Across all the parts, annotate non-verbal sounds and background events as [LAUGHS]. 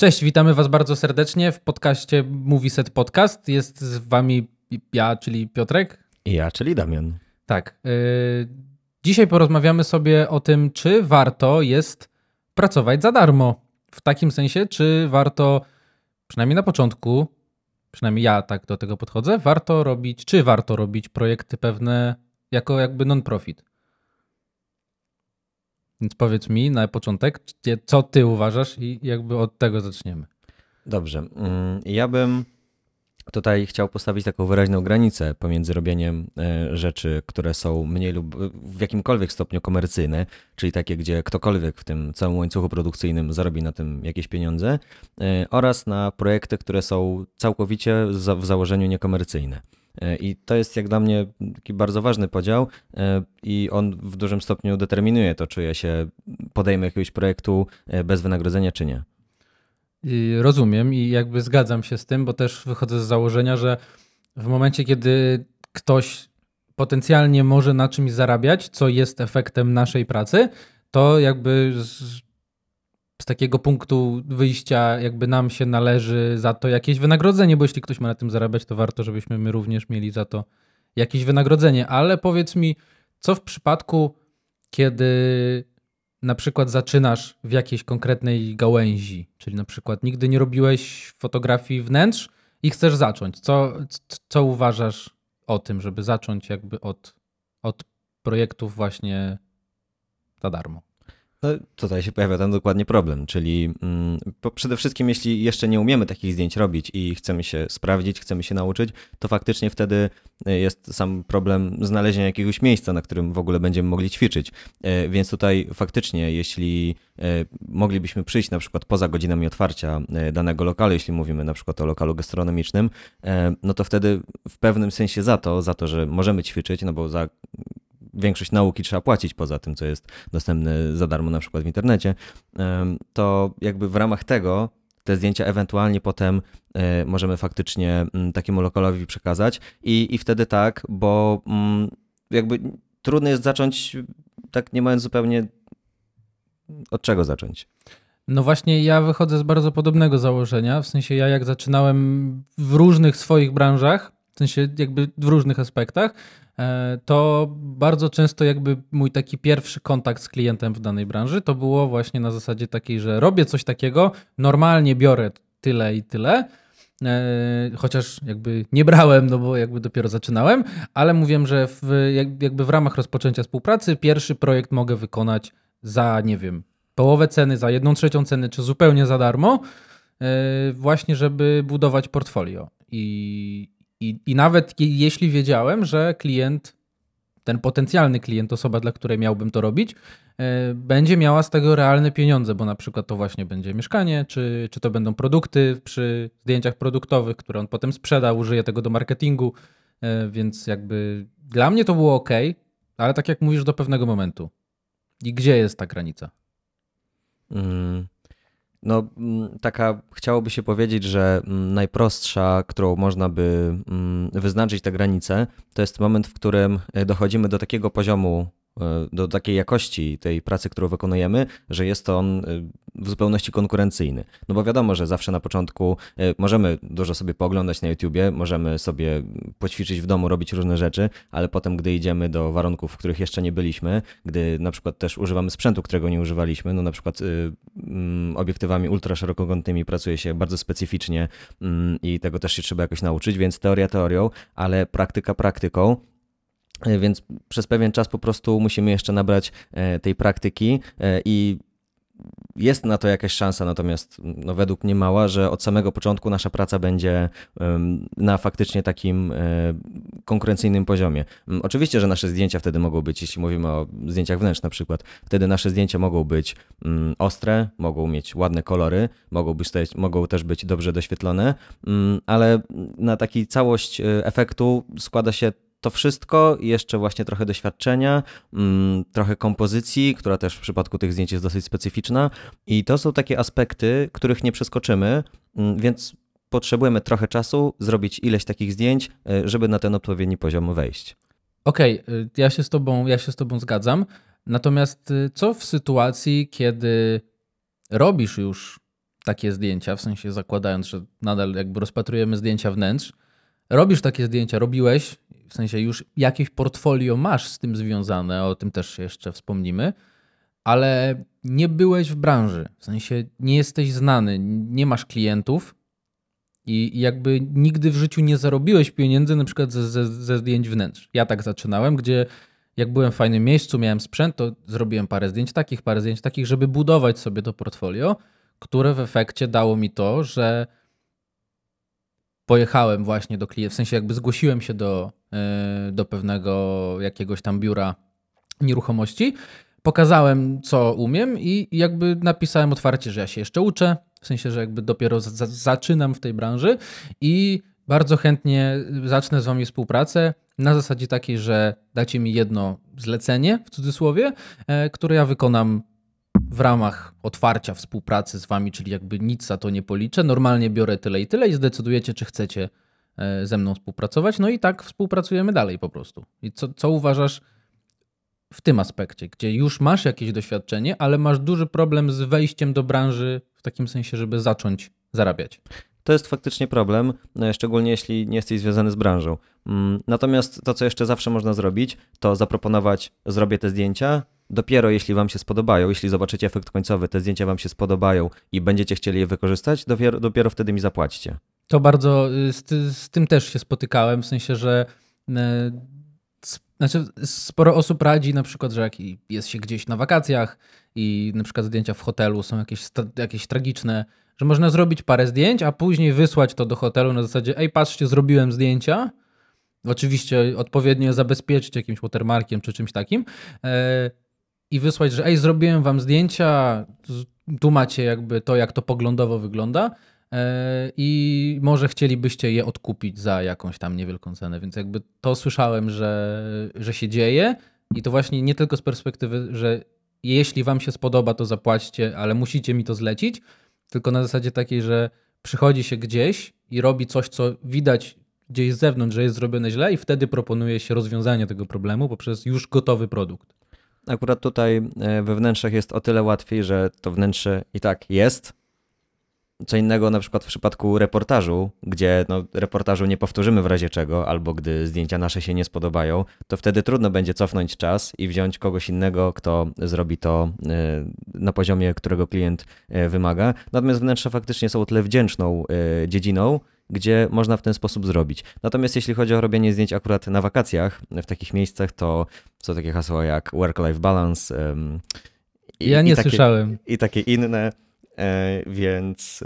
Cześć, witamy Was bardzo serdecznie w podcaście Movie Set Podcast. Jest z Wami ja, czyli Piotrek. I ja, czyli Damian. Tak. Yy, dzisiaj porozmawiamy sobie o tym, czy warto jest pracować za darmo. W takim sensie, czy warto, przynajmniej na początku, przynajmniej ja tak do tego podchodzę, warto robić, czy warto robić projekty pewne jako jakby non-profit. Więc powiedz mi na początek, co ty uważasz i jakby od tego zaczniemy. Dobrze. Mm, ja bym tutaj chciał postawić taką wyraźną granicę pomiędzy robieniem e, rzeczy, które są mniej lub w jakimkolwiek stopniu komercyjne, czyli takie, gdzie ktokolwiek w tym całym łańcuchu produkcyjnym zarobi na tym jakieś pieniądze, e, oraz na projekty, które są całkowicie w założeniu niekomercyjne. E, I to jest jak dla mnie taki bardzo ważny podział e, i on w dużym stopniu determinuje to, czy ja się podejmę jakiegoś projektu e, bez wynagrodzenia, czy nie. Rozumiem i jakby zgadzam się z tym, bo też wychodzę z założenia, że w momencie, kiedy ktoś potencjalnie może na czymś zarabiać, co jest efektem naszej pracy, to jakby z takiego punktu wyjścia jakby nam się należy za to jakieś wynagrodzenie, bo jeśli ktoś ma na tym zarabiać, to warto, żebyśmy my również mieli za to jakieś wynagrodzenie. Ale powiedz mi, co w przypadku, kiedy na przykład zaczynasz w jakiejś konkretnej gałęzi, czyli na przykład nigdy nie robiłeś fotografii wnętrz i chcesz zacząć. Co, co uważasz o tym, żeby zacząć jakby od, od projektów właśnie za darmo? No, tutaj się pojawia ten dokładnie problem, czyli mm, przede wszystkim jeśli jeszcze nie umiemy takich zdjęć robić i chcemy się sprawdzić, chcemy się nauczyć, to faktycznie wtedy e, jest sam problem znalezienia jakiegoś miejsca, na którym w ogóle będziemy mogli ćwiczyć. E, więc tutaj faktycznie, jeśli e, moglibyśmy przyjść na przykład poza godzinami otwarcia danego lokalu, jeśli mówimy na przykład o lokalu gastronomicznym, no to wtedy w pewnym sensie za to, za to, że możemy ćwiczyć, no bo za większość nauki trzeba płacić poza tym, co jest dostępne za darmo na przykład w internecie, to jakby w ramach tego te zdjęcia ewentualnie potem e, możemy faktycznie mm, takiemu lokalowi przekazać i, i wtedy tak, bo mm, jakby trudno jest zacząć tak nie mając zupełnie od czego zacząć. No właśnie, ja wychodzę z bardzo podobnego założenia. W sensie, ja jak zaczynałem w różnych swoich branżach, w sensie jakby w różnych aspektach, E, to bardzo często jakby mój taki pierwszy kontakt z klientem w danej branży to było właśnie na zasadzie takiej, że robię coś takiego, normalnie biorę tyle i tyle, e, chociaż jakby nie brałem, no bo jakby dopiero zaczynałem, ale mówiłem, że w, jakby w ramach rozpoczęcia współpracy pierwszy projekt mogę wykonać za, nie wiem, połowę ceny, za jedną trzecią ceny, czy zupełnie za darmo, e, właśnie żeby budować portfolio. I, i, I nawet jeśli wiedziałem, że klient, ten potencjalny klient, osoba, dla której miałbym to robić, e, będzie miała z tego realne pieniądze, bo na przykład to właśnie będzie mieszkanie, czy, czy to będą produkty przy zdjęciach produktowych, które on potem sprzeda, użyje tego do marketingu, e, więc jakby dla mnie to było ok, ale tak jak mówisz, do pewnego momentu. I gdzie jest ta granica? Mm, no, mm, taka chciałoby się powiedzieć, że mm, najprostsza, którą można by mm, wyznaczyć tę granicę, to jest moment, w którym e, dochodzimy do takiego poziomu do takiej jakości tej pracy, którą wykonujemy, że jest on e, w zupełności konkurencyjny. No bo wiadomo, że zawsze na początku e, możemy dużo sobie pooglądać na YouTubie, możemy sobie poćwiczyć w domu, robić różne rzeczy, ale potem, gdy idziemy do warunków, w których jeszcze nie byliśmy, gdy na przykład też używamy sprzętu, którego nie używaliśmy, no na przykład mm, obiektywami ultraszerokokątnymi pracuje się bardzo specyficznie y, i tego też się trzeba jakoś nauczyć, więc teoria teorią, ale praktyka praktyką. E, więc przez pewien czas po prostu musimy jeszcze nabrać e, tej praktyki e, i jest na to jakaś szansa, natomiast no, według mnie mała, że od samego początku nasza praca będzie na faktycznie takim konkurencyjnym poziomie. Oczywiście, że nasze zdjęcia wtedy mogą być, jeśli mówimy o zdjęciach wnętrz na przykład, wtedy nasze zdjęcia mogą być ostre, mogą mieć ładne kolory, mogą, być, mogą też być dobrze doświetlone, ale na taki całość efektu składa się to wszystko, jeszcze właśnie trochę doświadczenia, mm, trochę kompozycji, która też w przypadku tych zdjęć jest dosyć specyficzna. I to są takie aspekty, których nie przeskoczymy, mm, więc potrzebujemy trochę czasu, zrobić ileś takich zdjęć, e, żeby na ten odpowiedni poziom wejść. Okej, okay, ja się z tobą, ja się z tobą zgadzam. Natomiast y, co w sytuacji, kiedy robisz już takie zdjęcia, w sensie zakładając, że nadal jakby rozpatrujemy zdjęcia wnętrz, robisz takie zdjęcia, robiłeś, w sensie już jakieś portfolio masz z tym związane, o tym też jeszcze wspomnimy, ale nie byłeś w branży, w sensie nie jesteś znany, nie masz klientów i jakby nigdy w życiu nie zarobiłeś pieniędzy na przykład ze, ze, ze zdjęć wnętrz. Ja tak zaczynałem, gdzie jak byłem w fajnym miejscu, miałem sprzęt, to zrobiłem parę zdjęć takich, parę zdjęć takich, żeby budować sobie to portfolio, które w efekcie dało mi to, że pojechałem właśnie do klienta, w sensie jakby zgłosiłem się do, e, do pewnego jakiegoś tam biura nieruchomości, pokazałem co umiem i jakby napisałem otwarcie, że ja się jeszcze uczę, w sensie, że jakby dopiero za zaczynam w tej branży i bardzo chętnie zacznę z wami współpracę na zasadzie takiej, że dacie mi jedno zlecenie, w cudzysłowie, e, które ja wykonam w ramach otwarcia współpracy z wami, czyli jakby nic za to nie policzę. Normalnie biorę tyle i tyle i zdecydujecie, czy chcecie e, ze mną współpracować. No i tak współpracujemy dalej po prostu. I co, co uważasz w tym aspekcie, gdzie już masz jakieś doświadczenie, ale masz duży problem z wejściem do branży w takim sensie, żeby zacząć zarabiać? To jest faktycznie problem, e, szczególnie jeśli nie jesteś związany z branżą. Mm, natomiast to, co jeszcze zawsze można zrobić, to zaproponować, zrobię te zdjęcia, dopiero jeśli Wam się spodobają, jeśli zobaczycie efekt końcowy, te zdjęcia Wam się spodobają i będziecie chcieli je wykorzystać, dopiero, dopiero wtedy mi zapłacicie. To bardzo, y, z, z tym też się spotykałem, w sensie, że y, znaczy, sporo osób radzi na przykład, że jak jest się gdzieś na wakacjach i na przykład zdjęcia w hotelu są jakieś, jakieś tragiczne, że można zrobić parę zdjęć, a później wysłać to do hotelu na zasadzie, ej, patrzcie, zrobiłem zdjęcia. Oczywiście odpowiednio zabezpieczyć jakimś watermarkiem czy czymś takim. I wysłać, że ej, zrobiłem wam zdjęcia, tu macie jakby to, jak to poglądowo wygląda e, i może chcielibyście je odkupić za jakąś tam niewielką cenę. Więc jakby to słyszałem, że, że się dzieje i to właśnie nie tylko z perspektywy, że jeśli wam się spodoba, to zapłaćcie, ale musicie mi to zlecić, tylko na zasadzie takiej, że przychodzi się gdzieś i robi coś, co widać gdzieś z zewnątrz, że jest zrobione źle i wtedy proponuje się rozwiązanie tego problemu poprzez już gotowy produkt. Akurat tutaj e, we wnętrzach jest o tyle łatwiej, że to wnętrze i tak jest, co innego na przykład w przypadku reportażu, gdzie no, reportażu nie powtórzymy w razie czego, albo gdy zdjęcia nasze się nie spodobają, to wtedy trudno będzie cofnąć czas i wziąć kogoś innego, kto zrobi to e, na poziomie, którego klient e, wymaga. Natomiast wnętrza faktycznie są o tyle wdzięczną dziedziną, gdzie można w ten sposób zrobić. Natomiast jeśli chodzi o robienie zdjęć akurat na wakacjach, w takich miejscach, to są takie hasła jak work-life balance. I, ja nie i takie, słyszałem. I takie inne E, więc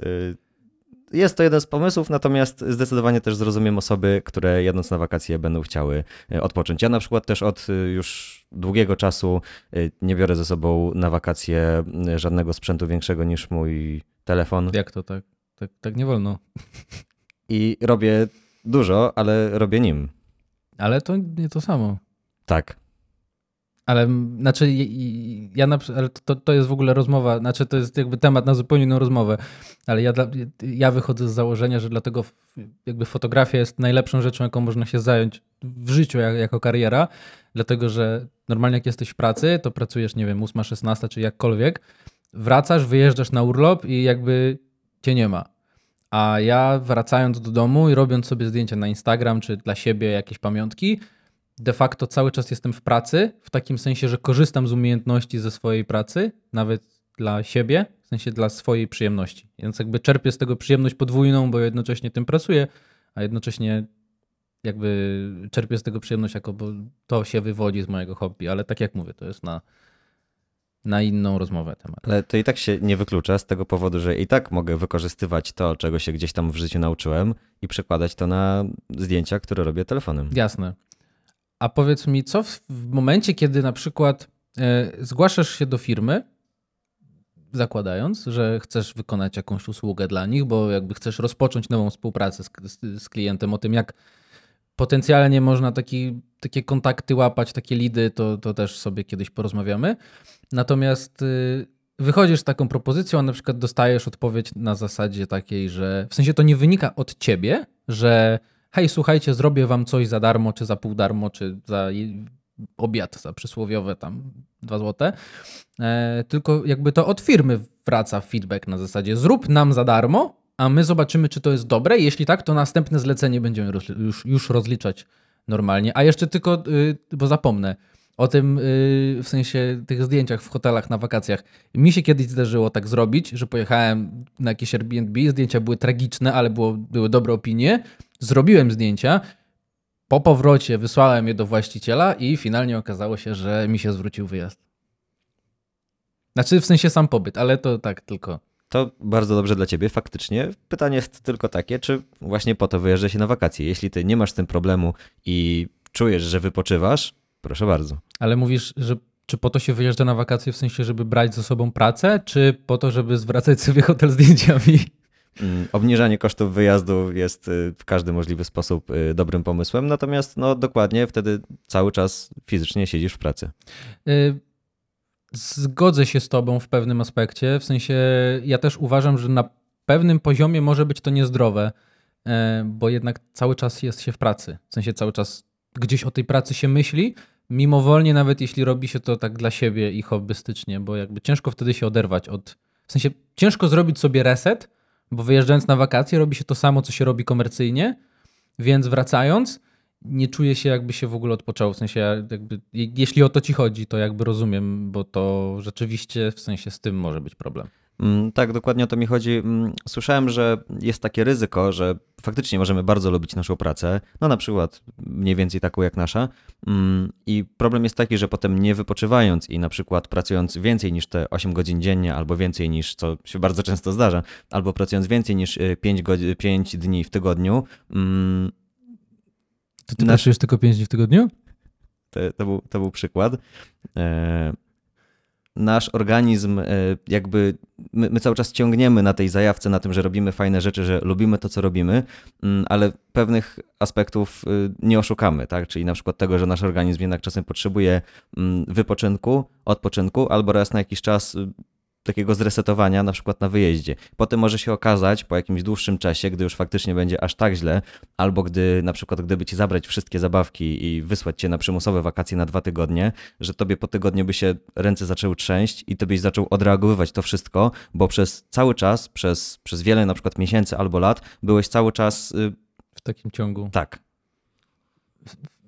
e, jest to jeden z pomysłów, natomiast zdecydowanie też zrozumiem osoby, które jedąc na wakacje będą chciały e, odpocząć. Ja na przykład też od już długiego czasu nie biorę ze sobą na wakacje żadnego sprzętu większego niż mój telefon. Jak to tak? Tak, tak nie wolno. [LAUGHS] I robię dużo, ale robię nim. Ale to nie to samo. Tak. Ale znaczy, ja na, ale to, to jest w ogóle rozmowa, znaczy to jest jakby temat na zupełnie inną rozmowę, ale ja, ja wychodzę z założenia, że dlatego jakby fotografia jest najlepszą rzeczą, jaką można się zająć w życiu jak, jako kariera, dlatego że normalnie jak jesteś w pracy, to pracujesz, nie wiem, 8, 16 czy jakkolwiek, wracasz, wyjeżdżasz na urlop i jakby cię nie ma. A ja wracając do domu i robiąc sobie zdjęcia na Instagram czy dla siebie jakieś pamiątki, de facto cały czas jestem w pracy, w takim sensie, że korzystam z umiejętności ze swojej pracy, nawet dla siebie, w sensie dla swojej przyjemności. Więc jakby czerpię z tego przyjemność podwójną, bo jednocześnie tym pracuję, a jednocześnie jakby czerpię z tego przyjemność, jako bo to się wywodzi z mojego hobby, ale tak jak mówię, to jest na, na inną rozmowę temat. Ale to i tak się nie wyklucza z tego powodu, że i tak mogę wykorzystywać to, czego się gdzieś tam w życiu nauczyłem i przekładać to na zdjęcia, które robię telefonem. Jasne. A powiedz mi, co w, w momencie, kiedy na przykład e, zgłaszasz się do firmy, zakładając, że chcesz wykonać jakąś usługę dla nich, bo jakby chcesz rozpocząć nową współpracę z, z, z klientem, o tym jak potencjalnie można taki, takie kontakty łapać, takie lidy, to, to też sobie kiedyś porozmawiamy. Natomiast y, wychodzisz z taką propozycją, a na przykład dostajesz odpowiedź na zasadzie takiej, że w sensie to nie wynika od ciebie, że hej, słuchajcie, zrobię wam coś za darmo, czy za pół darmo, czy za obiad, za przysłowiowe tam 2 złote, e, tylko jakby to od firmy wraca feedback na zasadzie zrób nam za darmo, a my zobaczymy, czy to jest dobre. Jeśli tak, to następne zlecenie będziemy już, już rozliczać normalnie. A jeszcze tylko, y, bo zapomnę, o tym y, w sensie tych zdjęciach w hotelach na wakacjach. Mi się kiedyś zdarzyło tak zrobić, że pojechałem na jakieś Airbnb, zdjęcia były tragiczne, ale było, były dobre opinie. Zrobiłem zdjęcia. Po powrocie wysłałem je do właściciela i finalnie okazało się, że mi się zwrócił wyjazd. Znaczy w sensie sam pobyt, ale to tak tylko. To bardzo dobrze dla ciebie, faktycznie. Pytanie jest tylko takie, czy właśnie po to wyjeżdża się na wakacje. Jeśli ty nie masz z tym problemu i czujesz, że wypoczywasz, proszę bardzo. Ale mówisz, że czy po to się wyjeżdża na wakacje w sensie, żeby brać ze sobą pracę, czy po to, żeby zwracać sobie [LAUGHS] hotel zdjęciami? Mm, obniżanie kosztów wyjazdu jest y, w każdy możliwy sposób y, dobrym pomysłem, natomiast no dokładnie wtedy cały czas fizycznie siedzisz w pracy. Y, zgodzę się z tobą w pewnym aspekcie, w sensie ja też uważam, że na pewnym poziomie może być to niezdrowe, bo jednak cały czas jest się w pracy, w sensie cały czas gdzieś o tej pracy się myśli, mimowolnie nawet jeśli robi się to tak dla siebie i hobbystycznie, bo jakby ciężko wtedy się oderwać od, w sensie ciężko zrobić sobie reset, bo wyjeżdżając na wakacje robi się to samo, co się robi komercyjnie, więc wracając nie czuję się jakby się w ogóle odpoczął, w sensie jakby, jeśli o to ci chodzi, to jakby rozumiem, bo to rzeczywiście w sensie z tym może być problem. Mm, tak, dokładnie o to mi chodzi. Mm, słyszałem, że jest takie ryzyko, że faktycznie możemy bardzo lubić naszą pracę, no na przykład mniej więcej taką jak nasza. Mm, I problem jest taki, że potem nie wypoczywając i na przykład pracując więcej niż te 8 godzin dziennie, albo więcej niż, co się bardzo często zdarza, albo pracując więcej niż 5, y, godzin, 5 dni w tygodniu. To ty nasz... pracujesz tylko 5 dni w tygodniu? To, to, był, to był przykład. E, nasz organizm e, jakby my, my, cały czas ciągniemy na tej zajawce, na tym, że robimy fajne rzeczy, że lubimy to, co robimy, mm, ale pewnych aspektów y, nie oszukamy, tak? Czyli na przykład tego, że nasz organizm jednak czasem potrzebuje mm, wypoczynku, odpoczynku, albo raz na jakiś czas y, takiego zresetowania, na przykład na wyjeździe. Potem może się okazać po jakimś dłuższym czasie, gdy już faktycznie będzie aż tak źle, albo gdy na przykład gdyby ci zabrać wszystkie zabawki i wysłać cię na przymusowe wakacje na dwa tygodnie, że tobie po tygodniu by się ręce zaczęły trzęść i ty byś zaczął odreagowywać to wszystko, bo przez cały czas, przez, przez wiele na przykład miesięcy albo lat, byłeś cały czas... Y, w takim ciągu. Tak.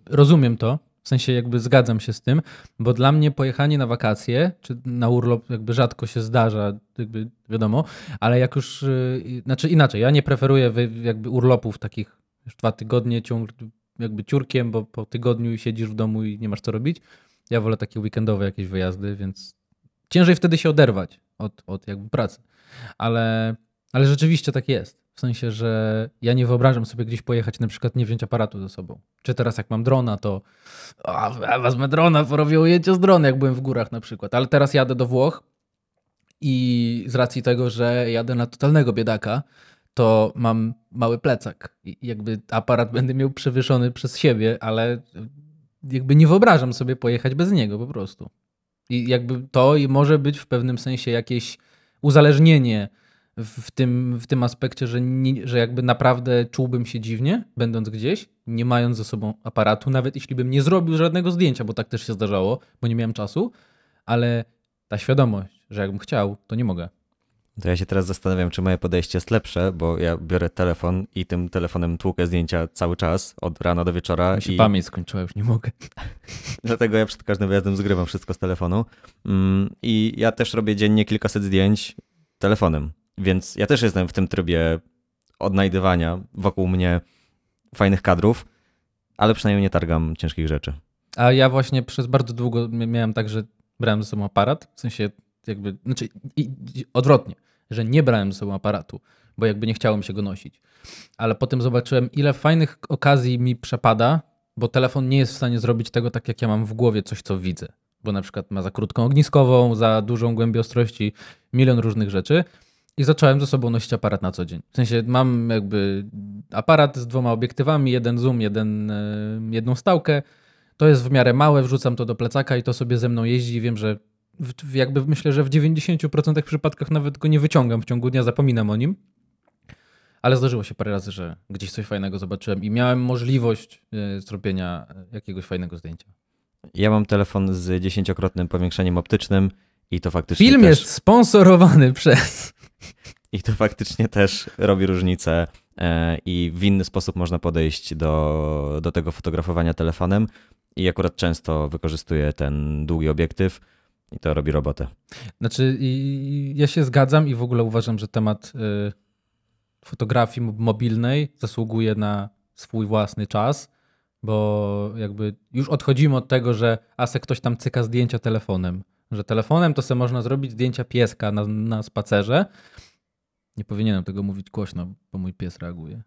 Rozumiem to, w sensie jakby zgadzam się z tym, bo dla mnie pojechanie na wakacje, czy na urlop jakby rzadko się zdarza, jakby wiadomo, ale jak już, yy, znaczy inaczej, ja nie preferuję jakby urlopów takich już dwa tygodnie ciąg, jakby ciurkiem, bo po tygodniu siedzisz w domu i nie masz co robić. Ja wolę takie weekendowe jakieś wyjazdy, więc ciężej wtedy się oderwać od, od jakby pracy. Ale, ale rzeczywiście tak jest. W sensie, że ja nie wyobrażam sobie gdzieś pojechać, na przykład nie wziąć aparatu ze sobą. Czy teraz jak mam drona, to a, wezmę drona, porobię ujęcie z drona, jak byłem w górach na przykład. Ale teraz jadę do Włoch i z racji tego, że jadę na totalnego biedaka, to mam mały plecak. I jakby aparat będę miał przewyższony przez siebie, ale jakby nie wyobrażam sobie pojechać bez niego po prostu. I jakby to może być w pewnym sensie jakieś uzależnienie w tym, w tym aspekcie, że, nie, że jakby naprawdę czułbym się dziwnie, będąc gdzieś, nie mając ze sobą aparatu, nawet jeśli bym nie zrobił żadnego zdjęcia, bo tak też się zdarzało, bo nie miałem czasu, ale ta świadomość, że jakbym chciał, to nie mogę. To ja się teraz zastanawiam, czy moje podejście jest lepsze, bo ja biorę telefon i tym telefonem tłukę zdjęcia cały czas, od rana do wieczora. Mi się i... pamięć skończyła, już nie mogę. [LAUGHS] Dlatego ja przed każdym wyjazdem zgrywam wszystko z telefonu. Mm, I ja też robię dziennie kilkaset zdjęć telefonem. Więc ja też jestem w tym trybie odnajdywania wokół mnie fajnych kadrów, ale przynajmniej nie targam ciężkich rzeczy. A ja właśnie przez bardzo długo miałem tak, że brałem ze sobą aparat, w sensie jakby, znaczy i, i, odwrotnie, że nie brałem ze sobą aparatu, bo jakby nie chciało mi się go nosić. Ale potem zobaczyłem, ile fajnych okazji mi przepada, bo telefon nie jest w stanie zrobić tego tak, jak ja mam w głowie coś, co widzę. Bo na przykład ma za krótką ogniskową, za dużą głębię ostrości, milion różnych rzeczy. I zacząłem ze sobą nosić aparat na co dzień. W sensie mam jakby aparat z dwoma obiektywami, jeden zoom, jeden, e, jedną stałkę. To jest w miarę małe, wrzucam to do plecaka i to sobie ze mną jeździ. Wiem, że w, jakby myślę, że w 90% przypadkach nawet go nie wyciągam w ciągu dnia, zapominam o nim. Ale zdarzyło się parę razy, że gdzieś coś fajnego zobaczyłem i miałem możliwość e, zrobienia jakiegoś fajnego zdjęcia. Ja mam telefon z dziesięciokrotnym powiększeniem optycznym i to faktycznie Film też, jest sponsorowany [LAUGHS] przez... i to faktycznie też robi różnicę e, i w inny sposób można podejść do, do tego fotografowania telefonem i akurat często wykorzystuję ten długi obiektyw i to robi robotę. Znaczy, ja się zgadzam i w ogóle uważam, że temat y, fotografii mobilnej zasługuje na swój własny czas, bo jakby już odchodzimy od tego, że ase ktoś tam cyka zdjęcia telefonem, że telefonem to sobie można zrobić zdjęcia pieska na, na spacerze. Nie powinienem tego mówić głośno, bo mój pies reaguje.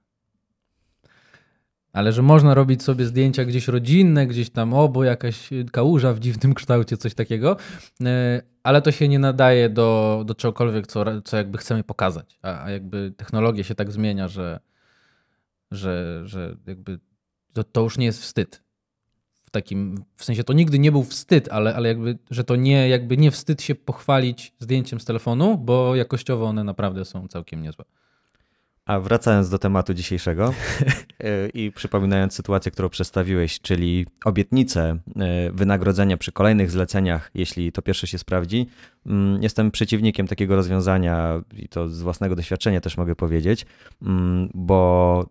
Ale że można robić sobie zdjęcia gdzieś rodzinne, gdzieś tam obo, jakaś kałuża w dziwnym kształcie, coś takiego, e, ale to się nie nadaje do, do czegokolwiek, co, co jakby chcemy pokazać. A, a jakby technologia się tak zmienia, że, że, że jakby to, to już nie jest wstyd. W takim, w sensie to nigdy nie był wstyd, ale, ale jakby, że to nie, jakby nie wstyd się pochwalić zdjęciem z telefonu, bo jakościowo one naprawdę są całkiem niezłe. A wracając do tematu dzisiejszego [LAUGHS] e, i przypominając sytuację, którą przedstawiłeś, czyli obietnicę e, wynagrodzenia przy kolejnych zleceniach, jeśli to pierwsze się sprawdzi, mm, jestem przeciwnikiem takiego rozwiązania i to z własnego doświadczenia też mogę powiedzieć, mm, bo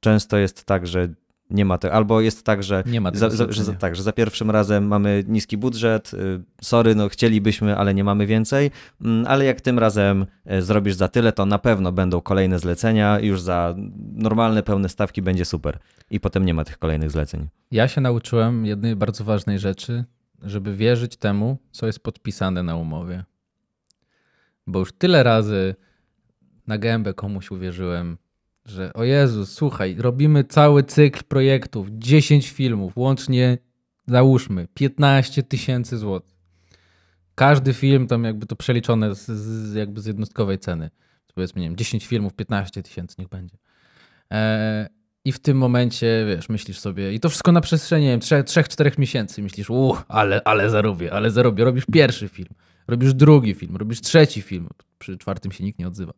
często jest tak, że nie ma tego, albo jest tak, że, za, za, że, tak, że za pierwszym razem mamy niski budżet, y, sorry, no chcielibyśmy, ale nie mamy więcej, Mm, ale jak tym razem y, zrobisz za tyle, to na pewno będą kolejne zlecenia, już za normalne, pełne stawki będzie super i potem nie ma tych kolejnych zleceń. Ja się nauczyłem jednej bardzo ważnej rzeczy, żeby wierzyć temu, co jest podpisane na umowie. Bo już tyle razy na gębę komuś uwierzyłem, że o Jezus, słuchaj, robimy cały cykl projektów, 10 filmów, łącznie załóżmy 15 tysięcy złotych. Każdy film tam jakby to przeliczone z, z, jakby z jednostkowej ceny. Powiedzmy, nie wiem, 10 filmów, 15 tysięcy niech będzie. E, I w tym momencie, wiesz, myślisz sobie, i to wszystko na przestrzeni, nie wiem, 3-4 miesięcy, myślisz, uuu, ale, ale zarobię, ale zarobię. Robisz pierwszy film, robisz drugi film, robisz trzeci film. Przy czwartym się nikt nie odzywa.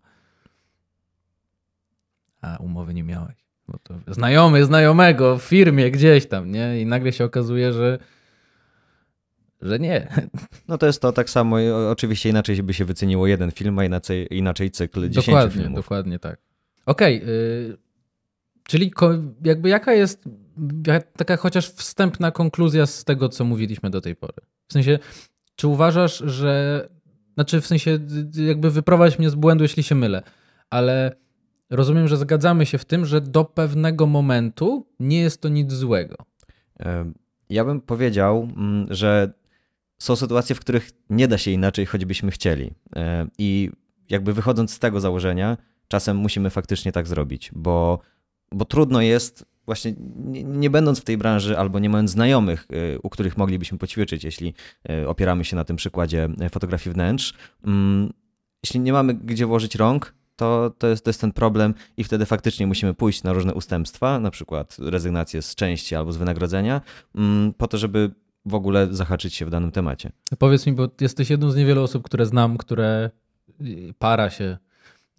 A umowy nie miałeś. Bo to znajomy znajomego w firmie gdzieś tam, nie? I nagle się okazuje, że, że nie. No to jest to tak samo, oczywiście inaczej by się wyceniło jeden film, a inaczej, inaczej cykl 10 Dokładnie, filmów. dokładnie tak. Okej, y, czyli ko- jakby jaka jest taka chociaż wstępna konkluzja z tego, co mówiliśmy do tej pory? W sensie, czy uważasz, że, znaczy w sensie y, jakby wyprowadź mnie z błędu, jeśli się mylę, ale rozumiem, że zgadzamy się w tym, że do pewnego momentu nie jest to nic złego. Ja bym powiedział, mm, że są sytuacje, w których nie da się inaczej, choćbyśmy chcieli. I jakby wychodząc z tego założenia, czasem musimy faktycznie tak zrobić, bo, bo trudno jest, właśnie nie, nie będąc w tej branży albo nie mając znajomych, e, u których moglibyśmy poćwiczyć, jeśli e, opieramy się na tym przykładzie e, fotografii wnętrz, mm, jeśli nie mamy gdzie włożyć rąk, to, to, jest, to jest ten problem i wtedy faktycznie musimy pójść na różne ustępstwa, na przykład rezygnację z części albo z wynagrodzenia, mm, po to, żeby w ogóle zahaczyć się w danym temacie. Powiedz mi, bo jesteś jedną z niewielu osób, które znam, które y, para się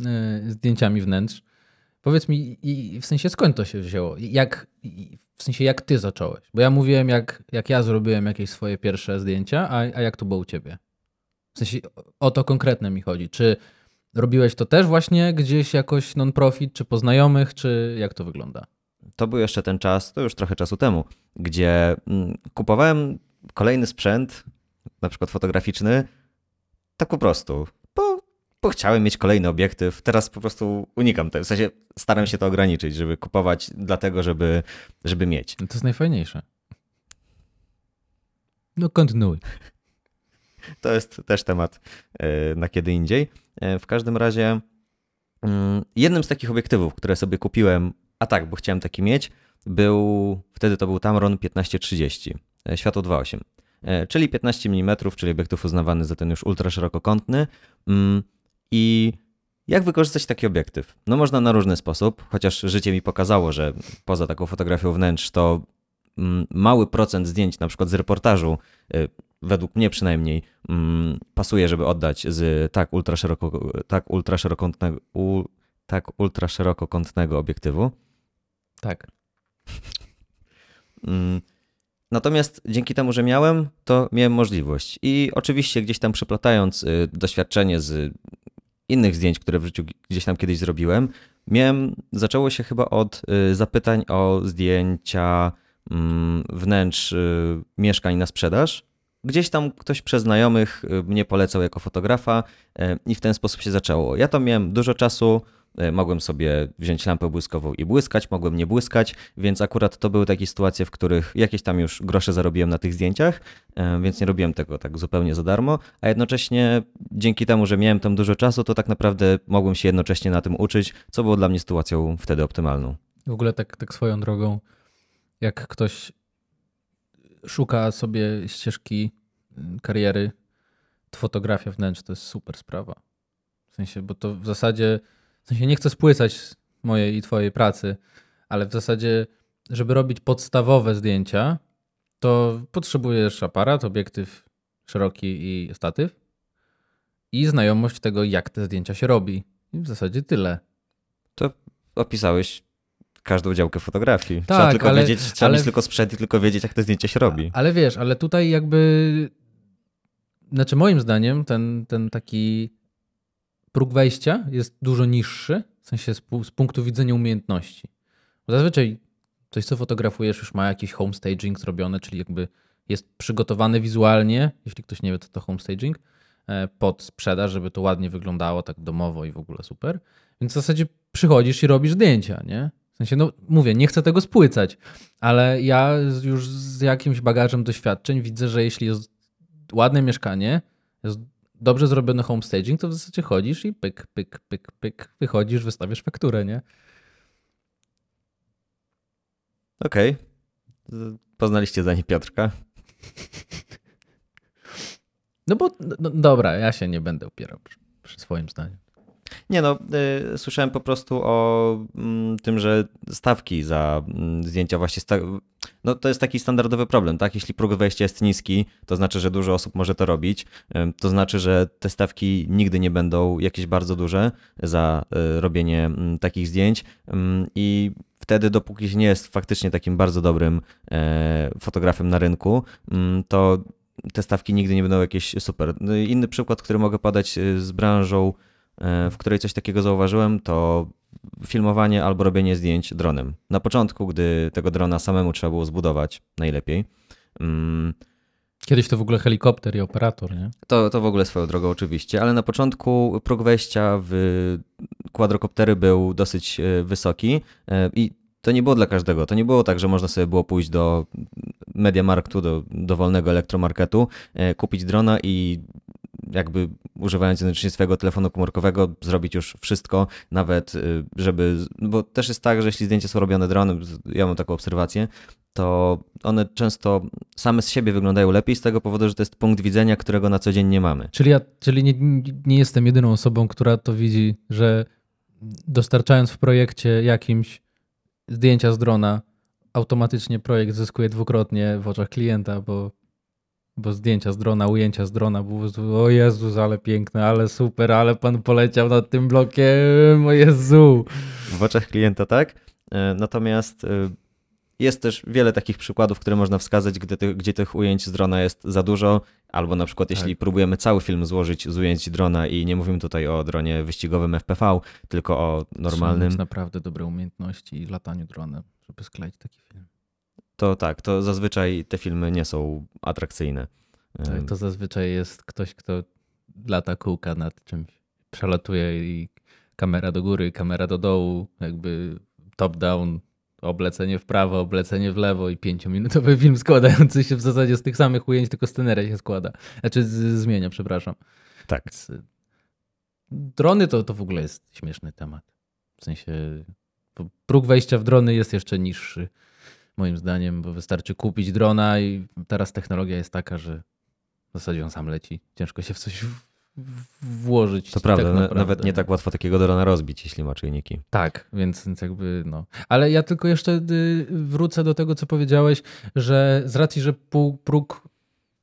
y, zdjęciami wnętrz. Powiedz mi, w sensie skąd to się wzięło? Jak, w sensie jak ty zacząłeś? Bo ja mówiłem, jak, jak ja zrobiłem jakieś swoje pierwsze zdjęcia, a, a jak to było u ciebie? W sensie o to konkretne mi chodzi. Czy robiłeś to też właśnie gdzieś jakoś non-profit, czy po znajomych, czy jak to wygląda? To był jeszcze ten czas, to już trochę czasu temu, gdzie mm, kupowałem kolejny sprzęt, na przykład fotograficzny, tak po prostu, bo, bo chciałem mieć kolejny obiektyw. Teraz po prostu unikam tego, w sensie staram się to ograniczyć, żeby kupować dlatego, żeby, żeby mieć. To jest najfajniejsze. No kontynuuj. [LAUGHS] To jest też temat e, na kiedy indziej. E, W każdym razie mm, jednym z takich obiektywów, które sobie kupiłem, a tak, bo chciałem taki mieć, był, wtedy to był Tamron 1530, e, światło 2.8, e, czyli 15 mm, czyli obiektyw uznawany za ten już ultra szerokokątny. Mm, I jak wykorzystać taki obiektyw? No można na różny sposób, chociaż życie mi pokazało, że poza taką fotografią wnętrz to mały procent zdjęć, na przykład z reportażu, y, według mnie przynajmniej, mm, pasuje, żeby oddać z tak ultra, szeroko, tak ultra szerokokątnego, u, tak ultra szerokokątnego obiektywu. Tak. Mm, Natomiast dzięki temu, że miałem, to miałem możliwość. I oczywiście gdzieś tam przeplatając y, doświadczenie z innych zdjęć, które w życiu gdzieś tam kiedyś zrobiłem, miałem, zaczęło się chyba od y, zapytań o zdjęcia mm, wnętrz y, mieszkań na sprzedaż. Gdzieś tam ktoś przez znajomych mnie polecał jako fotografa i w ten sposób się zaczęło. Ja tam miałem dużo czasu, mogłem sobie wziąć lampę błyskową i błyskać, mogłem nie błyskać, więc akurat to były takie sytuacje, w których jakieś tam już grosze zarobiłem na tych zdjęciach, więc nie robiłem tego tak zupełnie za darmo, a jednocześnie dzięki temu, że miałem tam dużo czasu, to tak naprawdę mogłem się jednocześnie na tym uczyć, co było dla mnie sytuacją wtedy optymalną. W ogóle tak, tak swoją drogą, jak ktoś szuka sobie ścieżki mm, kariery, to fotografia wnętrz to jest super sprawa. W sensie, bo to w zasadzie w sensie nie chcę spłycać mojej i twojej pracy, ale w zasadzie, żeby robić podstawowe zdjęcia, to potrzebujesz aparat, obiektyw szeroki i statyw i znajomość tego, jak te zdjęcia się robi. I w zasadzie tyle. To opisałeś każdą działkę fotografii. Tak, trzeba tylko ale, wiedzieć, trzeba ale, mieć tylko sprzęt i tylko wiedzieć, jak te zdjęcia się robi. Ale wiesz, ale tutaj jakby, znaczy moim zdaniem ten, ten taki próg wejścia jest dużo niższy, w sensie z, z punktu widzenia umiejętności. Bo zazwyczaj coś, co fotografujesz, już ma jakiś home staging zrobione, czyli jakby jest przygotowane wizualnie, jeśli ktoś nie wie, co to home staging, e, pod sprzedaż, żeby to ładnie wyglądało, tak domowo i w ogóle super. Więc w zasadzie przychodzisz i robisz zdjęcia, nie? W sensie, no mówię, nie chcę tego spłycać, ale ja już z jakimś bagażem doświadczeń widzę, że jeśli jest ładne mieszkanie, jest dobrze zrobiony homestaging, to w zasadzie chodzisz i pyk, pyk, pyk, pyk, wychodzisz, wystawiasz fakturę, nie? Okej. Okay. Poznaliście za nie Piotrka. No bo, no, dobra, ja się nie będę upierał przy, przy swoim zdaniu. Nie no, y, słyszałem po prostu o mm, tym, że stawki za mm, zdjęcia właśnie, no to jest taki standardowy problem, tak? Jeśli próg wejścia jest niski, to znaczy, że dużo osób może to robić, y, to znaczy, że te stawki nigdy nie będą jakieś bardzo duże za y, robienie mm, takich zdjęć i wtedy, dopóki nie jest faktycznie takim bardzo dobrym e, fotografem na rynku, to te stawki nigdy nie będą jakieś super. No inny przykład, który mogę podać z branżą w której coś takiego zauważyłem, to filmowanie albo robienie zdjęć dronem. Na początku, gdy tego drona samemu trzeba było zbudować najlepiej. Mm, Kiedyś to w ogóle helikopter i operator, nie? To, to w ogóle swoją drogą oczywiście, ale na początku próg wejścia w quadrocoptery był dosyć e, wysoki e, i to nie było dla każdego. To nie było tak, że można sobie było pójść do Mediamarktu, do dowolnego elektromarketu, kupić drona i jakby używając jednocześnie swojego telefonu komórkowego zrobić już wszystko, nawet y, żeby, bo też jest tak, że jeśli zdjęcia są robione dronem, ja mam taką obserwację, to one często same z siebie wyglądają lepiej z tego powodu, że to jest punkt widzenia, którego na co dzień nie mamy. Czyli ja czyli nie, nie jestem jedyną osobą, która to widzi, że dostarczając w projekcie jakimś zdjęcia z drona, automatycznie projekt zyskuje dwukrotnie w oczach klienta, bo bo zdjęcia z drona, ujęcia z drona było, o Jezus, ale piękne, ale super, ale pan poleciał nad tym blokiem, o Jezu. W oczach klienta tak, e, natomiast e, jest też wiele takich przykładów, które można wskazać, gdy ty, gdzie tych ujęć z drona jest za dużo, albo na przykład jeśli tak. próbujemy cały film złożyć z ujęć drona i nie mówimy tutaj o dronie wyścigowym FPV, tylko o normalnym. Trzeba mieć naprawdę dobre umiejętności i lataniu dronem, żeby skleić taki film to tak, to zazwyczaj te filmy nie są atrakcyjne. Tak, to zazwyczaj jest ktoś, kto lata kółka nad czymś, przelatuje i kamera do góry, kamera do dołu, jakby top-down, oblecenie w prawo, oblecenie w lewo i pięciominutowy film składający się w zasadzie z tych samych ujęć, tylko sceneria się składa. Znaczy z, zmienia, przepraszam. Tak. Więc drony to, to w ogóle jest śmieszny temat. W sensie próg wejścia w drony jest jeszcze niższy moim zdaniem, bo wystarczy kupić drona i teraz technologia jest taka, że w zasadzie on sam leci. Ciężko się w coś włożyć. To prawda, tak nawet nie tak łatwo takiego drona rozbić, jeśli ma czujniki. Tak, więc, więc jakby no. Ale ja tylko jeszcze y, wrócę do tego, co powiedziałeś, że z racji, że próg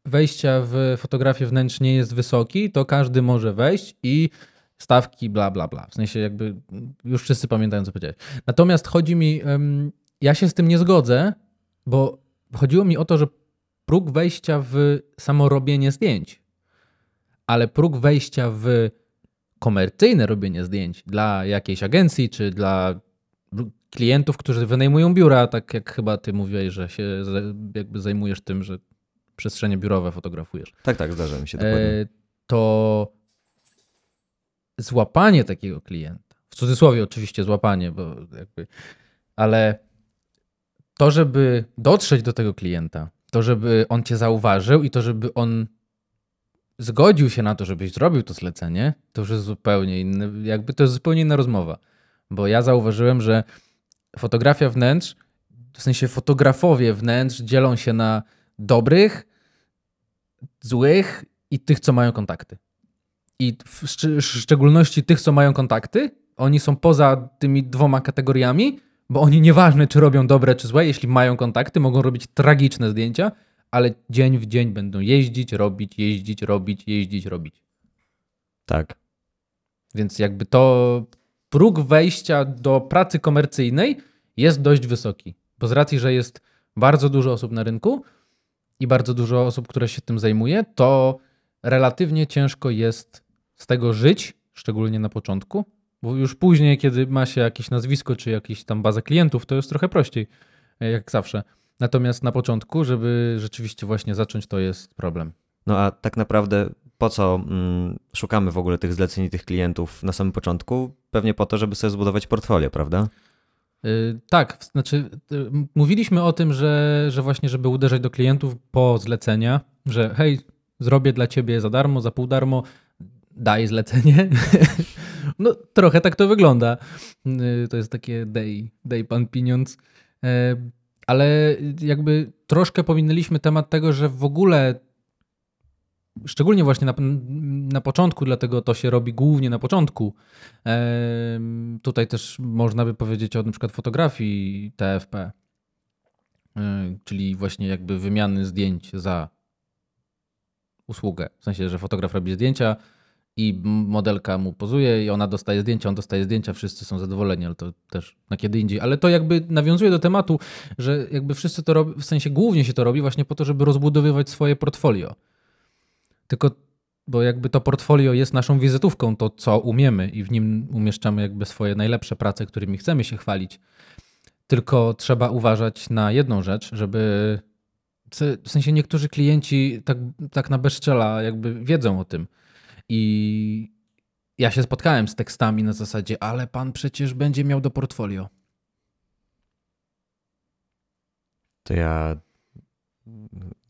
wejścia w fotografię wnętrz nie jest wysoki, to każdy może wejść i stawki bla bla bla. W sensie jakby już wszyscy pamiętają, co powiedziałeś. Natomiast chodzi mi ja się z tym nie zgodzę, bo chodziło mi o to, że próg wejścia w samorobienie zdjęć, ale próg wejścia w komercyjne robienie zdjęć dla jakiejś agencji czy dla klientów, którzy wynajmują biura, tak jak chyba ty mówiłeś, że się jakby zajmujesz tym, że przestrzenie biurowe fotografujesz. Tak, tak, zdarza mi się dokładnie. E, to złapanie takiego klienta, w cudzysłowie oczywiście złapanie, bo jakby, ale to, żeby dotrzeć do tego klienta, to, żeby on cię zauważył i to, żeby on zgodził się na to, żebyś zrobił to zlecenie, to już jest zupełnie inny, jakby to jest zupełnie inna rozmowa. Bo ja zauważyłem, że fotografia wnętrz, w sensie fotografowie wnętrz dzielą się na dobrych, złych i tych, co mają kontakty. I w szczególności tych, co mają kontakty, oni są poza tymi dwoma kategoriami, bo oni nieważne, czy robią dobre, czy złe, jeśli mają kontakty, mogą robić tragiczne zdjęcia, ale dzień w dzień będą jeździć, robić, jeździć, robić, jeździć, robić. Tak. Więc jakby to próg wejścia do pracy komercyjnej jest dość wysoki, bo z racji, że jest bardzo dużo osób na rynku i bardzo dużo osób, które się tym zajmuje, to relatywnie ciężko jest z tego żyć, szczególnie na początku, bo już później, kiedy ma się jakieś nazwisko czy jakieś tam bazę klientów, to jest trochę prościej, jak zawsze. Natomiast na początku, żeby rzeczywiście właśnie zacząć, to jest problem. No a tak naprawdę po co mm, szukamy w ogóle tych zleceń i tych klientów na samym początku? Pewnie po to, żeby sobie zbudować portfolio, prawda? Yy, tak, znaczy yy, mówiliśmy o tym, że, że właśnie, żeby uderzać do klientów po zlecenia, że hej, zrobię dla ciebie za darmo, za pół darmo, daj zlecenie. [LAUGHS] no trochę tak to wygląda. Yy, to jest takie daj, daj pan pieniądz. Yy, ale jakby troszkę pominęliśmy temat tego, że w ogóle szczególnie właśnie na, na początku, dlatego to się robi głównie na początku. E, tutaj też można by powiedzieć o na przykład fotografii TFP, e, czyli właśnie jakby wymiany zdjęć za usługę. W sensie, że fotograf robi zdjęcia, i modelka mu pozuje i ona dostaje zdjęcia, on dostaje zdjęcia, wszyscy są zadowoleni, ale to też na kiedy indziej. Ale to jakby nawiązuje do tematu, że jakby wszyscy to robią, w sensie głównie się to robi właśnie po to, żeby rozbudowywać swoje portfolio. Tylko, bo jakby to portfolio jest naszą wizytówką, to co umiemy i w nim umieszczamy jakby swoje najlepsze prace, którymi chcemy się chwalić. Tylko trzeba uważać na jedną rzecz, żeby w sensie niektórzy klienci tak, tak na bezczela jakby wiedzą o tym, i ja się spotkałem z tekstami na zasadzie, ale pan przecież będzie miał do portfolio. To ja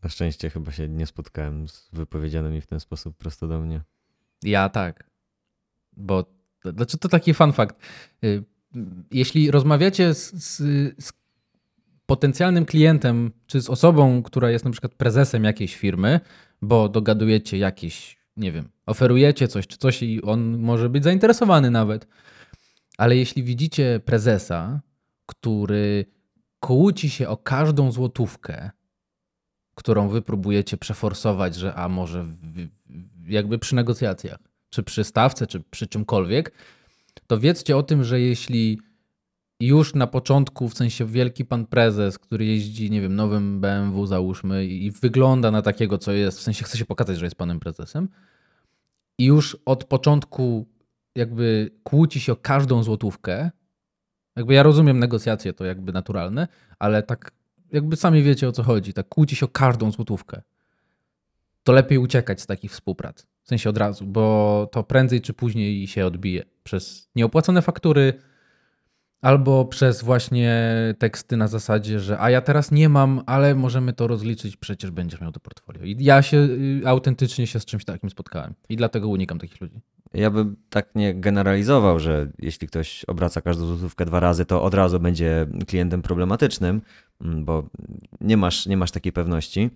na szczęście chyba się nie spotkałem z wypowiedzianymi w ten sposób prosto do mnie. Ja tak. Bo znaczy to taki fun fact. Y, jeśli rozmawiacie z, z, z potencjalnym klientem, czy z osobą, która jest na przykład prezesem jakiejś firmy, bo dogadujecie jakieś nie wiem, oferujecie coś czy coś i on może być zainteresowany nawet. Ale jeśli widzicie prezesa, który kłóci się o każdą złotówkę, którą wy próbujecie przeforsować, że a może w, jakby przy negocjacjach, czy przy stawce, czy przy czymkolwiek, to wiedzcie o tym, że jeśli już na początku, w sensie wielki pan prezes, który jeździ, nie wiem, nowym BMW załóżmy i wygląda na takiego, co jest, w sensie chce się pokazać, że jest panem prezesem i już od początku jakby kłóci się o każdą złotówkę, jakby ja rozumiem negocjacje, to jakby naturalne, ale tak jakby sami wiecie o co chodzi, tak kłóci się o każdą złotówkę, to lepiej uciekać z takich współprac. W sensie od razu, bo to prędzej czy później się odbije. Przez nieopłacone faktury, Albo przez właśnie teksty na zasadzie, że a ja teraz nie mam, ale możemy to rozliczyć, przecież będziesz miał to portfolio. I ja się y, autentycznie się z czymś takim spotkałem i dlatego unikam takich ludzi. Ja bym tak nie generalizował, że jeśli ktoś obraca każdą złotówkę dwa razy, to od razu będzie klientem problematycznym, mm, bo nie masz, nie masz takiej pewności.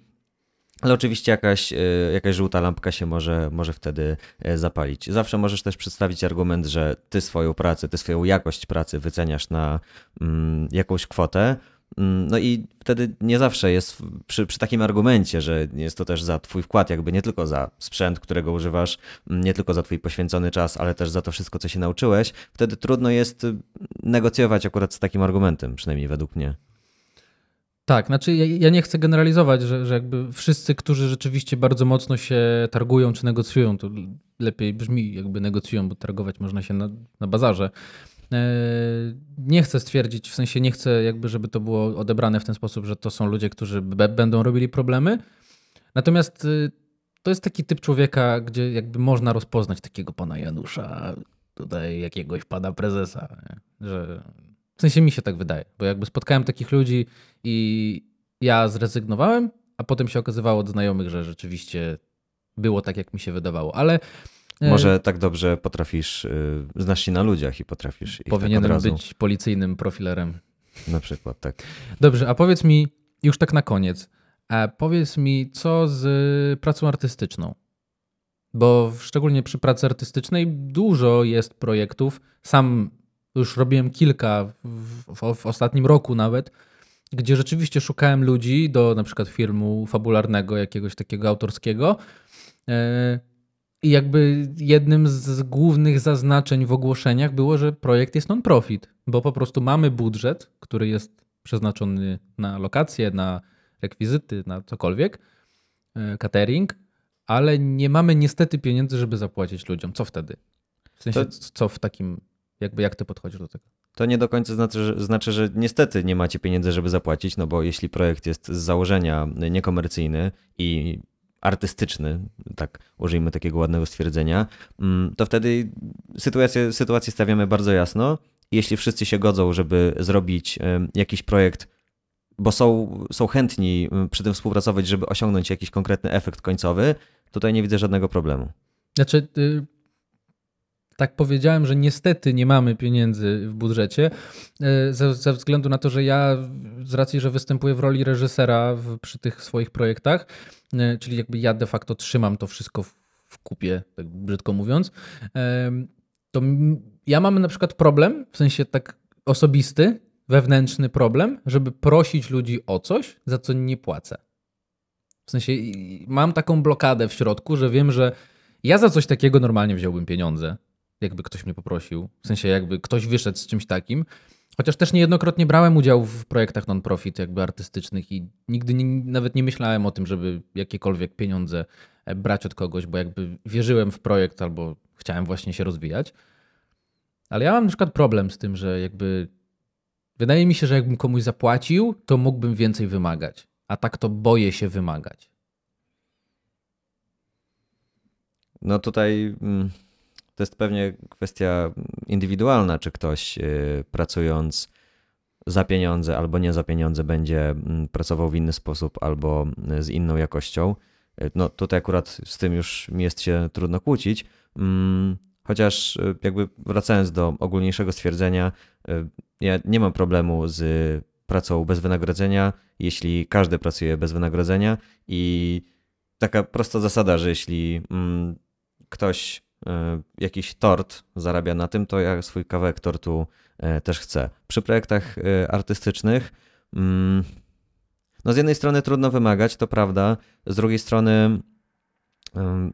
Ale oczywiście jakaś, e, jakaś żółta lampka się może, może wtedy e, zapalić. Zawsze możesz też przedstawić argument, że ty swoją pracę, ty swoją jakość pracy wyceniasz na mm, jakąś kwotę. Mm, no i wtedy nie zawsze jest przy, przy, takim argumencie, że jest to też za twój wkład, jakby nie tylko za sprzęt, którego używasz, mm, nie tylko za twój poświęcony czas, ale też za to wszystko, co się nauczyłeś. Wtedy trudno jest negocjować akurat z takim argumentem, przynajmniej według mnie. Tak, znaczy ja, ja nie chcę generalizować, że, że jakby wszyscy, którzy rzeczywiście bardzo mocno się targują czy negocjują, to lepiej brzmi jakby negocjują, bo targować można się na, na bazarze. E, nie chcę stwierdzić, w sensie nie chcę jakby, żeby to było odebrane w ten sposób, że to są ludzie, którzy będą robili problemy. Natomiast y, to jest taki typ człowieka, gdzie jakby można rozpoznać takiego pana Janusza, tutaj jakiegoś pana prezesa, nie? że w sensie mi się tak wydaje, bo jakby spotkałem takich ludzi i ja zrezygnowałem, a potem się okazywało od znajomych, że rzeczywiście było tak, jak mi się wydawało, ale e, może tak dobrze potrafisz, y, znasz się na ludziach i potrafisz ich Powinienem tak być policyjnym profilerem. Na przykład, tak. Dobrze, a powiedz mi już tak na koniec, powiedz mi, co z pracą artystyczną? Bo szczególnie przy pracy artystycznej dużo jest projektów. Sam już robiłem kilka w, w, w, ostatnim roku nawet, gdzie rzeczywiście szukałem ludzi do na przykład filmu fabularnego, jakiegoś takiego autorskiego. E, I jakby jednym z głównych zaznaczeń w ogłoszeniach było, że projekt jest non-profit, bo po prostu mamy budżet, który jest przeznaczony na lokacje, na rekwizyty, na cokolwiek, e, catering, ale nie mamy niestety pieniędzy, żeby zapłacić ludziom. Co wtedy? W sensie, to... co w takim, jakby jak ty podchodzisz do tego? To nie do końca znaczy że, znaczy, że niestety nie macie pieniędzy, żeby zapłacić, no bo jeśli projekt jest z założenia niekomercyjny i artystyczny, tak użyjmy takiego ładnego stwierdzenia, mm, to wtedy sytuację, sytuację stawiamy bardzo jasno. Jeśli wszyscy się godzą, żeby zrobić jakiś projekt bo są, są chętni przy tym współpracować, żeby osiągnąć jakiś konkretny efekt końcowy, tutaj nie widzę żadnego problemu. Znaczy, y, tak powiedziałem, że niestety nie mamy pieniędzy w budżecie, y, ze, ze, względu na to, że ja z racji, że występuję w roli reżysera w, przy tych swoich projektach, y, czyli jakby ja de facto trzymam to wszystko w, w kupie, tak brzydko mówiąc, to ja mam na przykład problem, w sensie tak osobisty, wewnętrzny problem, żeby prosić ludzi o coś, za co nie płacę. W sensie mam taką blokadę w środku, że wiem, że ja za coś takiego normalnie wziąłbym pieniądze, jakby ktoś mnie poprosił. W sensie jakby ktoś wyszedł z czymś takim. Chociaż też niejednokrotnie brałem udział w projektach non-profit, jakby artystycznych i nigdy nie, nawet nie myślałem o tym, żeby jakiekolwiek pieniądze e, brać od kogoś, bo jakby wierzyłem w projekt albo chciałem właśnie się rozwijać. Ale ja mam na przykład problem z tym, że jakby Wydaje mi się, że jakbym komuś zapłacił, to mógłbym więcej wymagać. A tak to boję się wymagać. No tutaj mm, to jest pewnie kwestia indywidualna, czy ktoś y, pracując za pieniądze albo nie za pieniądze będzie mm, pracował w inny sposób albo z inną jakością. Y, no tutaj akurat z tym już mi jest się trudno kłócić. Mm, chociaż y, jakby wracając do ogólniejszego stwierdzenia, ja nie mam problemu z pracą bez wynagrodzenia, jeśli każdy pracuje bez wynagrodzenia i taka prosta zasada, że jeśli mm, ktoś y, jakiś tort zarabia na tym, to ja swój kawałek tortu y, też chcę. Przy projektach y, artystycznych mm, no z jednej strony trudno wymagać, to prawda, z drugiej strony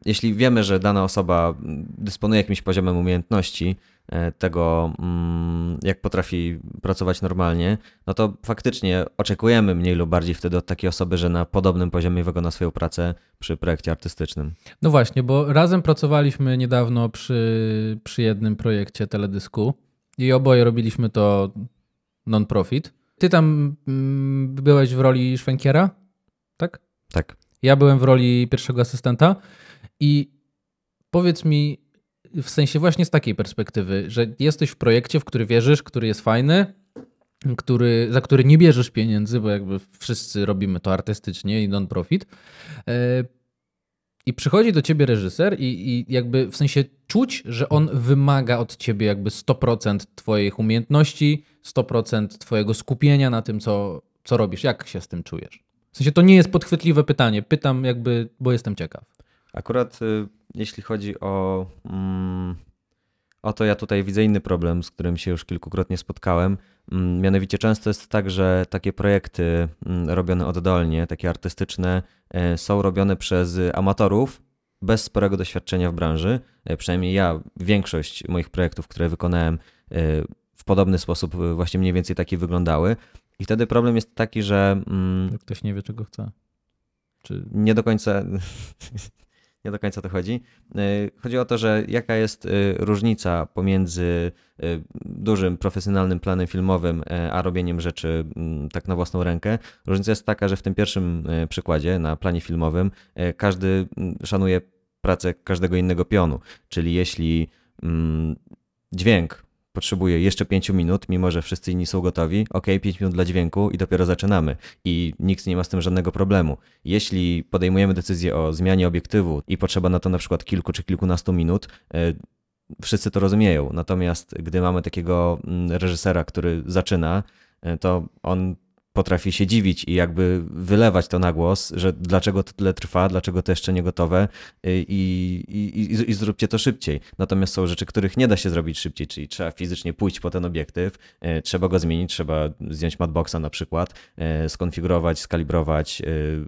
jeśli wiemy, że dana osoba dysponuje jakimś poziomem umiejętności, e, tego, mm, jak potrafi pracować normalnie, no to faktycznie oczekujemy mniej lub bardziej wtedy od takiej osoby, że na podobnym poziomie wykona swoją pracę przy projekcie artystycznym. No właśnie, bo razem pracowaliśmy niedawno przy, przy jednym projekcie teledysku i oboje robiliśmy to non-profit. Ty tam mm, byłeś w roli szwękiera, tak? Tak. Ja byłem w roli pierwszego asystenta i powiedz mi, w sensie właśnie z takiej perspektywy, że jesteś w projekcie, w który wierzysz, który jest fajny, który, za który nie bierzesz pieniędzy, bo jakby wszyscy robimy to artystycznie i non-profit. E, I przychodzi do ciebie reżyser i, i jakby w sensie czuć, że on wymaga od ciebie jakby 100% twoich umiejętności, 100% twojego skupienia na tym, co, co robisz. Jak się z tym czujesz? W sensie to nie jest podchwytliwe pytanie. Pytam jakby, bo jestem ciekaw. Akurat y, jeśli chodzi o, mm, o to, ja tutaj widzę inny problem, z którym się już kilkukrotnie spotkałem. Mm, mianowicie często jest tak, że takie projekty mm, robione oddolnie, takie artystyczne, y, są robione przez amatorów bez sporego doświadczenia w branży. Y, przynajmniej ja, większość moich projektów, które wykonałem, w podobny sposób właśnie mniej więcej takie wyglądały. I wtedy problem jest taki, że mm, ktoś nie wie, czego chce. Czy... nie do końca. [LAUGHS] Nie do końca to chodzi. Y, Chodzi o to, że jaka jest y, różnica pomiędzy y, dużym, profesjonalnym planem filmowym, a robieniem rzeczy mm, tak na własną rękę. Różnica jest taka, że w tym pierwszym przykładzie, na planie filmowym, każdy mm, szanuje pracę każdego innego pionu. Czyli jeśli mm, dźwięk potrzebuje jeszcze 5 minut, mimo że wszyscy inni są gotowi, ok, 5 minut dla dźwięku i dopiero zaczynamy. I nikt nie ma z tym żadnego problemu. Jeśli podejmujemy decyzję o zmianie obiektywu i potrzeba na to na przykład kilku czy kilkunastu minut, e, wszyscy to rozumieją. Natomiast gdy mamy takiego mm, reżysera, który zaczyna, e, to on potrafi się dziwić i jakby wylewać to na głos, że dlaczego to tyle trwa, dlaczego to jeszcze nie gotowe y, i, i, i, zróbcie to szybciej. Natomiast są rzeczy, których nie da się zrobić szybciej, czyli trzeba fizycznie pójść po ten obiektyw, y, trzeba go zmienić, trzeba zdjąć matboxa na przykład, y, skonfigurować, skalibrować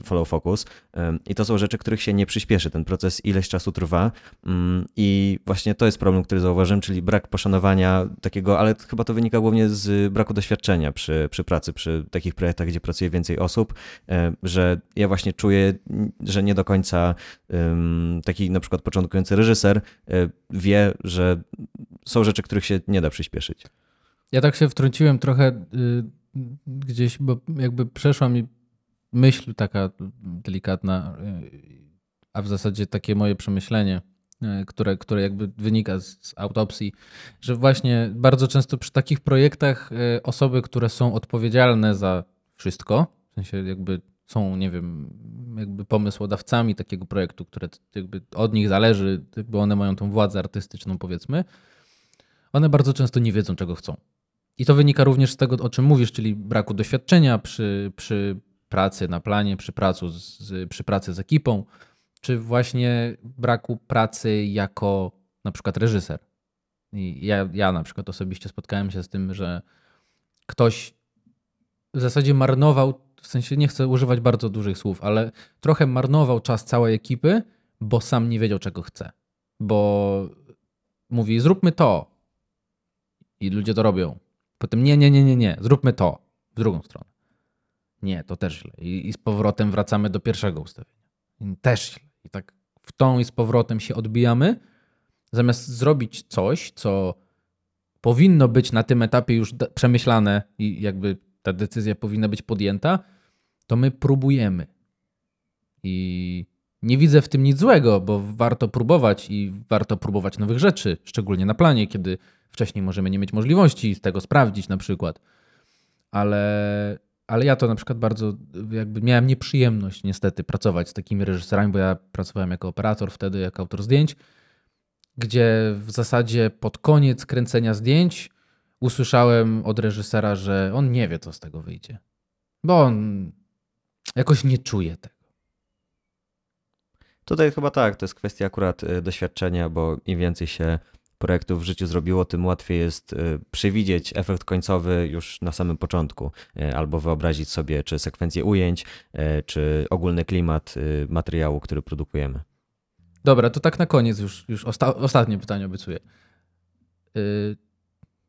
follow focus i to są rzeczy, których się nie przyspieszy. Ten proces ileś czasu trwa mm, i właśnie to jest problem, który zauważyłem, czyli brak poszanowania takiego, ale chyba to wynika głównie z braku doświadczenia przy, przy pracy, przy takich projektach, gdzie pracuje więcej osób, e, że ja właśnie czuję, że nie do końca taki na przykład początkujący reżyser e, wie, że są rzeczy, których się nie da przyspieszyć. Ja tak się wtrąciłem trochę y, gdzieś, bo jakby przeszła mi myśl taka delikatna, y, a w zasadzie takie moje przemyślenie, które, które jakby wynika z, z autopsji, że właśnie bardzo często przy takich projektach osoby, które są odpowiedzialne za wszystko, w sensie jakby są, nie wiem, jakby pomysłodawcami takiego projektu, które jakby od nich zależy, bo one mają tą władzę artystyczną, powiedzmy, one bardzo często nie wiedzą, czego chcą. I to wynika również z tego, o czym mówisz, czyli braku doświadczenia przy, przy pracy na planie, przy, pracu z, przy pracy z ekipą, czy właśnie braku pracy jako na przykład reżyser. I ja, ja na przykład osobiście spotkałem się z tym, że ktoś w zasadzie marnował, w sensie nie chcę używać bardzo dużych słów, ale trochę marnował czas całej ekipy, bo sam nie wiedział, czego chce. Bo mówi, zróbmy to. I ludzie to robią. Potem nie, nie, nie, nie, nie, zróbmy to. W drugą stronę. Nie, to też źle. I, i z powrotem wracamy do pierwszego ustawienia. Też źle. I tak w tą i z powrotem się odbijamy, zamiast zrobić coś, co powinno być na tym etapie już przemyślane i jakby ta decyzja powinna być podjęta, to my próbujemy. I nie widzę w tym nic złego, bo warto próbować i warto próbować nowych rzeczy, szczególnie na planie, kiedy wcześniej możemy nie mieć możliwości z tego sprawdzić na przykład. Ale, ale ja to na przykład bardzo jakby miałem nieprzyjemność niestety pracować z takimi reżyserami, bo ja pracowałem jako operator wtedy, jako autor zdjęć, gdzie w zasadzie pod koniec kręcenia zdjęć usłyszałem od reżysera, że on nie wie, co z tego wyjdzie. Bo on jakoś nie czuje tego. Tutaj chyba tak, to jest kwestia akurat y, doświadczenia, bo im więcej się projektów w życiu zrobiło, tym łatwiej jest y, przewidzieć efekt końcowy już na samym początku, y, albo wyobrazić sobie, czy sekwencję ujęć, czy ogólny klimat materiału, który produkujemy. Dobra, to tak na koniec już, już osta ostatnie pytanie obiecuję.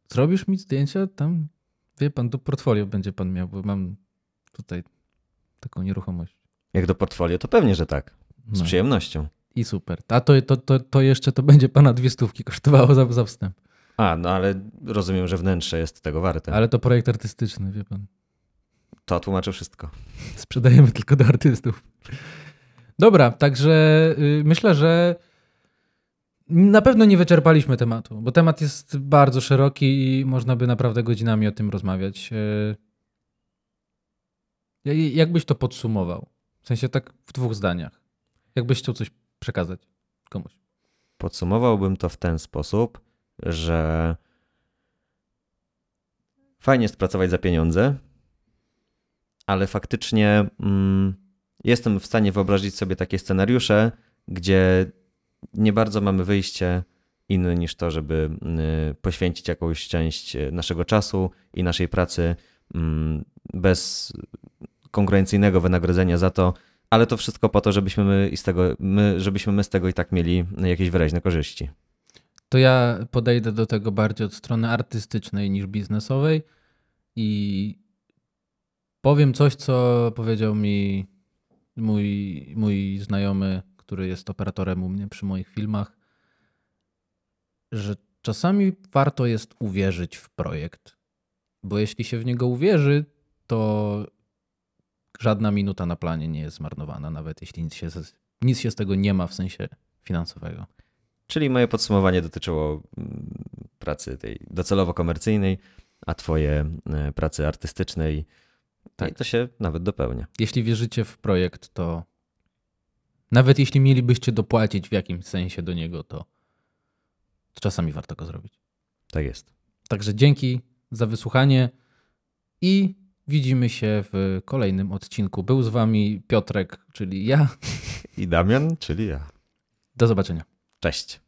Zrobisz mi zdjęcia tam? Wie pan, do portfolio będzie pan miał, bo mam tutaj taką nieruchomość. Jak do portfolio, to pewnie, że tak. Z no. przyjemnością. I super. A to, to, to, to jeszcze to będzie pana dwie stówki kosztowało za, za wstęp. A, no ale rozumiem, że wnętrze jest tego warte. Ale to projekt artystyczny, wie pan. To tłumaczy wszystko. Sprzedajemy tylko do artystów. Dobra, także y, myślę, że na pewno nie wyczerpaliśmy tematu, bo temat jest bardzo szeroki i można by naprawdę godzinami o tym rozmawiać. E, jakbyś to podsumował? W sensie tak w dwóch zdaniach. Jakbyś chciał coś przekazać komuś? Podsumowałbym to w ten sposób, że fajnie jest pracować za pieniądze, ale faktycznie mm, jestem w stanie wyobrazić sobie takie scenariusze, gdzie nie bardzo mamy wyjście inne niż to, żeby y, poświęcić jakąś część y, naszego czasu i naszej pracy mm, bez konkurencyjnego wynagrodzenia za to, ale to wszystko po to, żebyśmy my, z tego, my, żebyśmy my z tego i tak mieli jakieś wyraźne korzyści. To ja podejdę do tego bardziej od strony artystycznej niż biznesowej i Powiem coś, co powiedział mi mój, mój znajomy, który jest operatorem u mnie przy moich filmach, że czasami warto jest uwierzyć w projekt, bo jeśli się w niego uwierzy, to żadna minuta na planie nie jest zmarnowana, nawet jeśli nic się, nic się z tego nie ma w sensie finansowego. Czyli moje podsumowanie dotyczyło mm, pracy tej docelowo komercyjnej, a twoje e, pracy artystycznej. Tak. I to się nawet dopełnia. Jeśli wierzycie w projekt, to nawet jeśli mielibyście dopłacić w jakimś sensie do niego, to czasami warto go zrobić. Tak jest. Także dzięki za wysłuchanie i widzimy się w kolejnym odcinku. Był z wami Piotrek, czyli ja. I Damian, czyli ja. Do zobaczenia. Cześć.